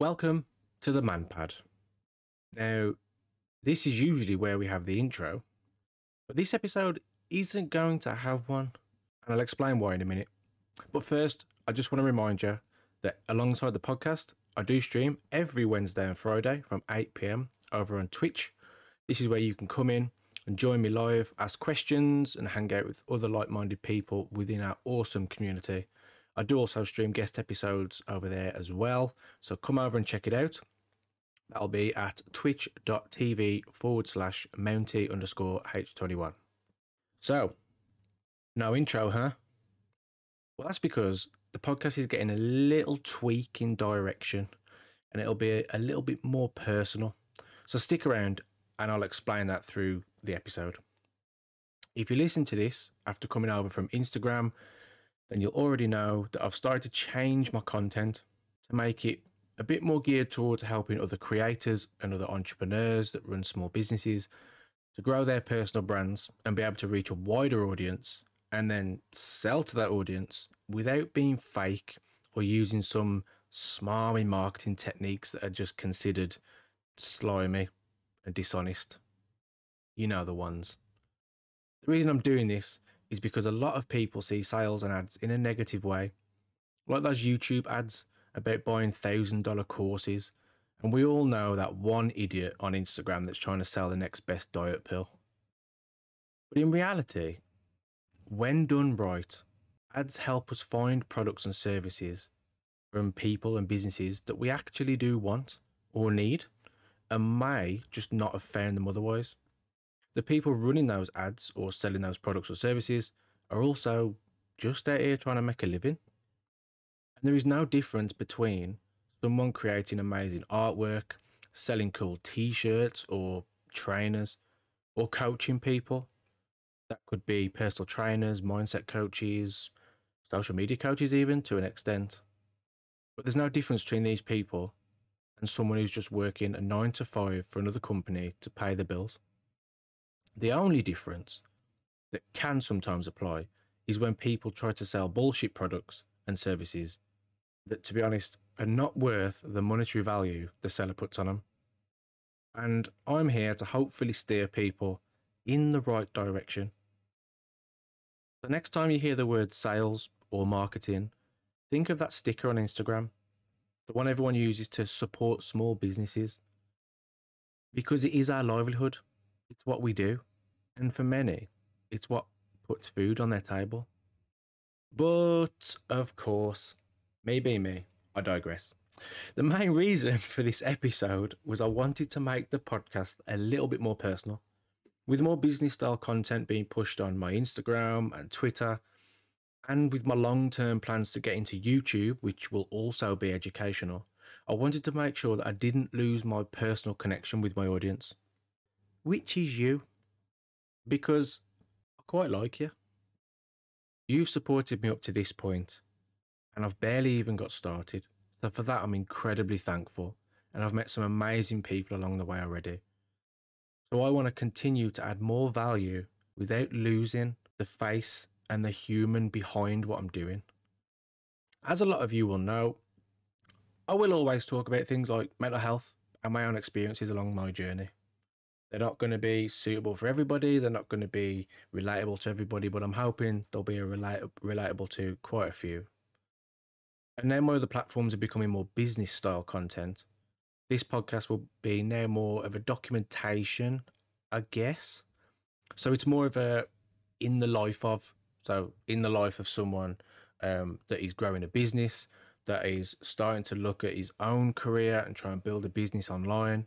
Welcome to the Manpad. Now, this is usually where we have the intro, but this episode isn't going to have one, and I'll explain why in a minute. But first, I just want to remind you that alongside the podcast, I do stream every Wednesday and Friday from 8 pm over on Twitch. This is where you can come in and join me live, ask questions, and hang out with other like minded people within our awesome community. I do also stream guest episodes over there as well. So come over and check it out. That'll be at twitch.tv forward slash mounty underscore h21. So, no intro, huh? Well, that's because the podcast is getting a little tweak in direction and it'll be a, a little bit more personal. So stick around and I'll explain that through the episode. If you listen to this after coming over from Instagram, then you'll already know that I've started to change my content to make it a bit more geared towards helping other creators and other entrepreneurs that run small businesses to grow their personal brands and be able to reach a wider audience and then sell to that audience without being fake or using some smarmy marketing techniques that are just considered slimy and dishonest. You know the ones. The reason I'm doing this is because a lot of people see sales and ads in a negative way, like those YouTube ads about buying thousand dollar courses. And we all know that one idiot on Instagram that's trying to sell the next best diet pill. But in reality, when done right, ads help us find products and services from people and businesses that we actually do want or need and may just not have found them otherwise. The people running those ads or selling those products or services are also just out here trying to make a living. And there is no difference between someone creating amazing artwork, selling cool t shirts or trainers, or coaching people. That could be personal trainers, mindset coaches, social media coaches, even to an extent. But there's no difference between these people and someone who's just working a nine to five for another company to pay the bills. The only difference that can sometimes apply is when people try to sell bullshit products and services that, to be honest, are not worth the monetary value the seller puts on them. And I'm here to hopefully steer people in the right direction. The next time you hear the word sales or marketing, think of that sticker on Instagram, the one everyone uses to support small businesses. Because it is our livelihood. It's what we do. And for many, it's what puts food on their table. But, of course, maybe me, I digress. The main reason for this episode was I wanted to make the podcast a little bit more personal. With more business style content being pushed on my Instagram and Twitter, and with my long term plans to get into YouTube, which will also be educational, I wanted to make sure that I didn't lose my personal connection with my audience, which is you, because I quite like you. You've supported me up to this point, and I've barely even got started. So for that, I'm incredibly thankful, and I've met some amazing people along the way already. So I want to continue to add more value without losing the face and the human behind what I'm doing. As a lot of you will know, I will always talk about things like mental health and my own experiences along my journey. They're not going to be suitable for everybody. They're not going to be relatable to everybody, but I'm hoping they'll be relate- relatable to quite a few. And now more of the platforms are becoming more business style content. This podcast will be now more of a documentation, I guess. So it's more of a in the life of, so in the life of someone um, that is growing a business, that is starting to look at his own career and try and build a business online,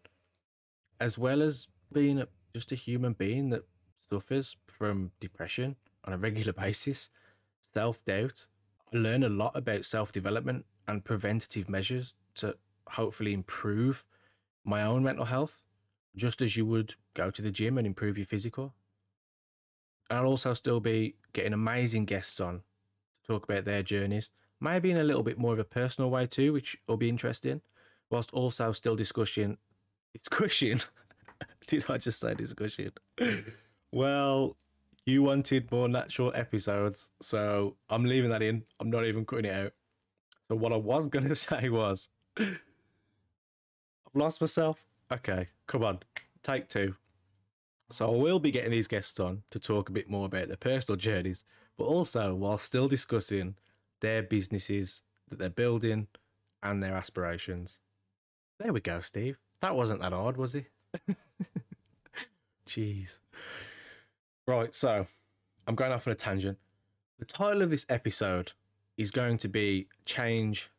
as well as being a, just a human being that suffers from depression on a regular basis, self doubt. I learn a lot about self development and preventative measures to hopefully improve my own mental health, just as you would go to the gym and improve your physical. I'll also still be getting amazing guests on to talk about their journeys, maybe in a little bit more of a personal way too, which will be interesting, whilst also still discussing discussion. Did I just say discussion? well, you wanted more natural episodes, so I'm leaving that in. I'm not even cutting it out. So what I was gonna say was I've lost myself. Okay, come on, take two. So I will be getting these guests on to talk a bit more about their personal journeys, but also while still discussing their businesses that they're building and their aspirations. There we go, Steve. That wasn't that hard, was it? Jeez. Right, so I'm going off on a tangent. The title of this episode is going to be Change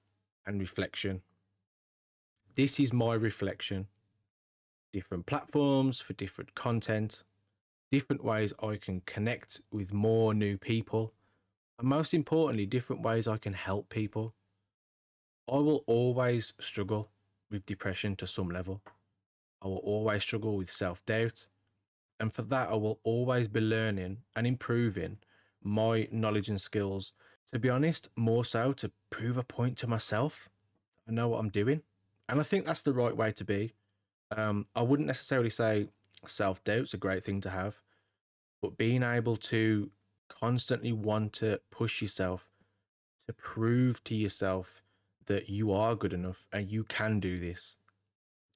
and Reflection. This is my reflection. Different platforms for different content, different ways I can connect with more new people, and most importantly, different ways I can help people. I will always struggle with depression to some level. I will always struggle with self doubt. And for that, I will always be learning and improving my knowledge and skills. To be honest, more so to prove a point to myself. I know what I'm doing. And I think that's the right way to be. Um, I wouldn't necessarily say self doubt's a great thing to have, but being able to constantly want to push yourself to prove to yourself that you are good enough and you can do this,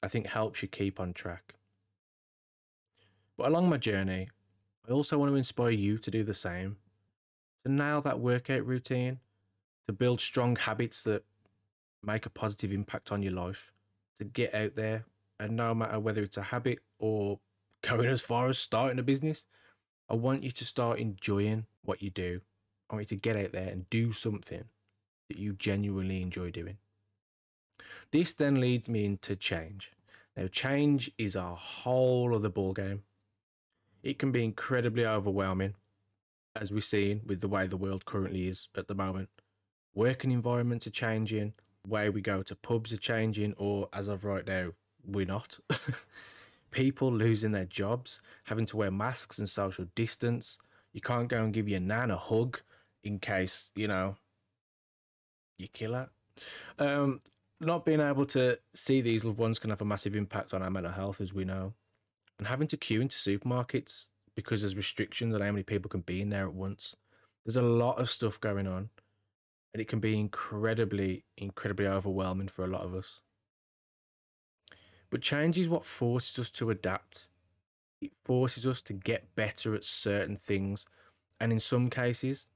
I think helps you keep on track. But along my journey, I also want to inspire you to do the same, to nail that workout routine, to build strong habits that make a positive impact on your life, to get out there and no matter whether it's a habit or going as far as starting a business, I want you to start enjoying what you do. I want you to get out there and do something that you genuinely enjoy doing. This then leads me into change. Now, change is a whole other ballgame. It can be incredibly overwhelming, as we've seen with the way the world currently is at the moment. Working environments are changing, way we go to pubs are changing, or as of right now, we're not. People losing their jobs, having to wear masks and social distance. You can't go and give your nan a hug in case, you know, you kill her. Um, not being able to see these loved ones can have a massive impact on our mental health, as we know. And having to queue into supermarkets because there's restrictions on how many people can be in there at once. There's a lot of stuff going on, and it can be incredibly, incredibly overwhelming for a lot of us. But change is what forces us to adapt. It forces us to get better at certain things. And in some cases,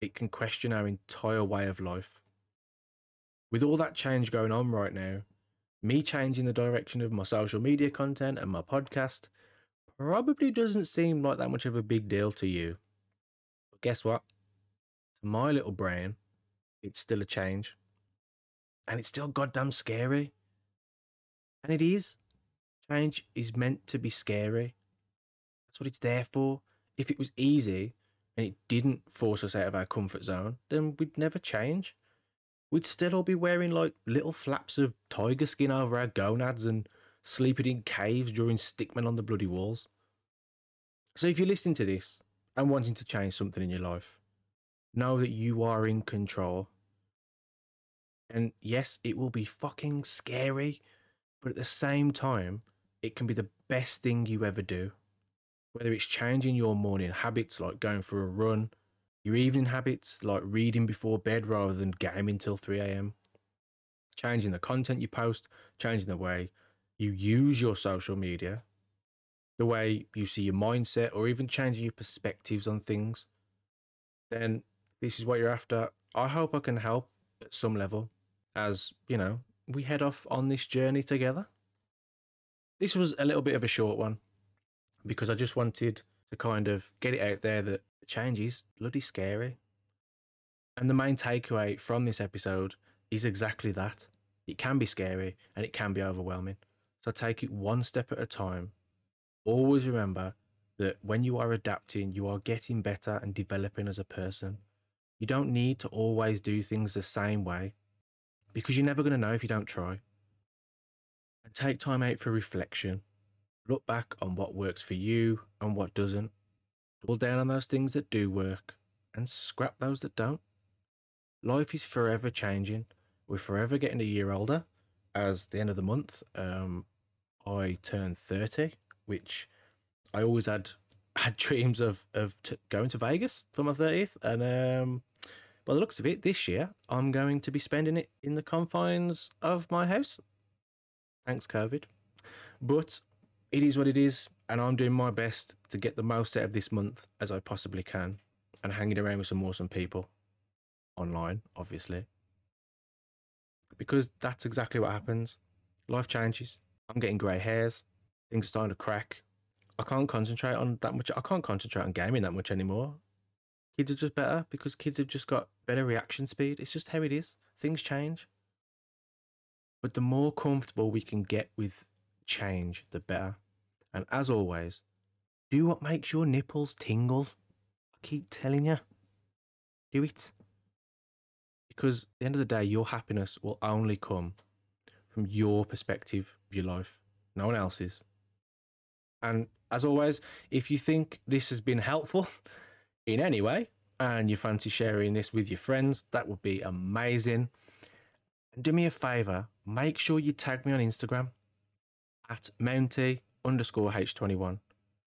it can question our entire way of life. With all that change going on right now, me changing the direction of my social media content and my podcast probably doesn't seem like that much of a big deal to you. But guess what? To my little brain, it's still a change. And it's still goddamn scary. And it is. Change is meant to be scary. That's what it's there for. If it was easy and it didn't force us out of our comfort zone, then we'd never change. We'd still all be wearing like little flaps of tiger skin over our gonads and sleeping in caves during stickmen on the bloody walls. So if you're listening to this and wanting to change something in your life, know that you are in control. And yes, it will be fucking scary but at the same time, it can be the best thing you ever do. Whether it's changing your morning habits like going for a run, your evening habits like reading before bed rather than gaming till 3 a.m., changing the content you post, changing the way you use your social media, the way you see your mindset, or even changing your perspectives on things, then this is what you're after. I hope I can help at some level as, you know, we head off on this journey together. This was a little bit of a short one because I just wanted to kind of get it out there that change is bloody scary. And the main takeaway from this episode is exactly that. It can be scary and it can be overwhelming. So take it one step at a time. Always remember that when you are adapting, you are getting better and developing as a person. You don't need to always do things the same way because you're never going to know if you don't try. And take time out for reflection. Look back on what works for you and what doesn't. Double down on those things that do work and scrap those that don't. Life is forever changing. We're forever getting a year older. As the end of the month, um, I turned 30, which I always had had dreams of of t- going to Vegas for my 30th. And um, by the looks of it, this year I'm going to be spending it in the confines of my house. Thanks, COVID. But it is what it is, and I'm doing my best to get the most out of this month as I possibly can and hanging around with some awesome people online, obviously. Because that's exactly what happens. Life changes. I'm getting grey hairs. Things are starting to crack. I can't concentrate on that much. I can't concentrate on gaming that much anymore. Kids are just better because kids have just got better reaction speed. It's just how it is. Things change. But the more comfortable we can get with change, the better. And as always, do what makes your nipples tingle. I keep telling you, do it. Because at the end of the day, your happiness will only come from your perspective of your life, no one else's. And as always, if you think this has been helpful in any way and you fancy sharing this with your friends, that would be amazing. And do me a favor, make sure you tag me on Instagram at Mounty underscore H21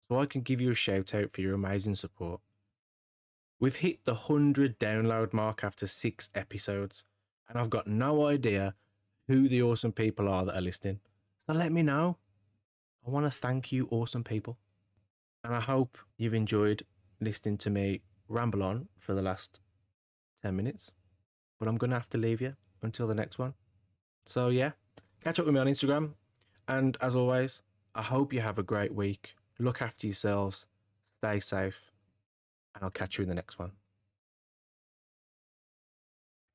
so I can give you a shout out for your amazing support. We've hit the 100 download mark after six episodes, and I've got no idea who the awesome people are that are listening. So let me know. I want to thank you, awesome people. And I hope you've enjoyed listening to me ramble on for the last 10 minutes. But I'm going to have to leave you until the next one. So, yeah, catch up with me on Instagram. And as always, I hope you have a great week. Look after yourselves, stay safe, and I'll catch you in the next one.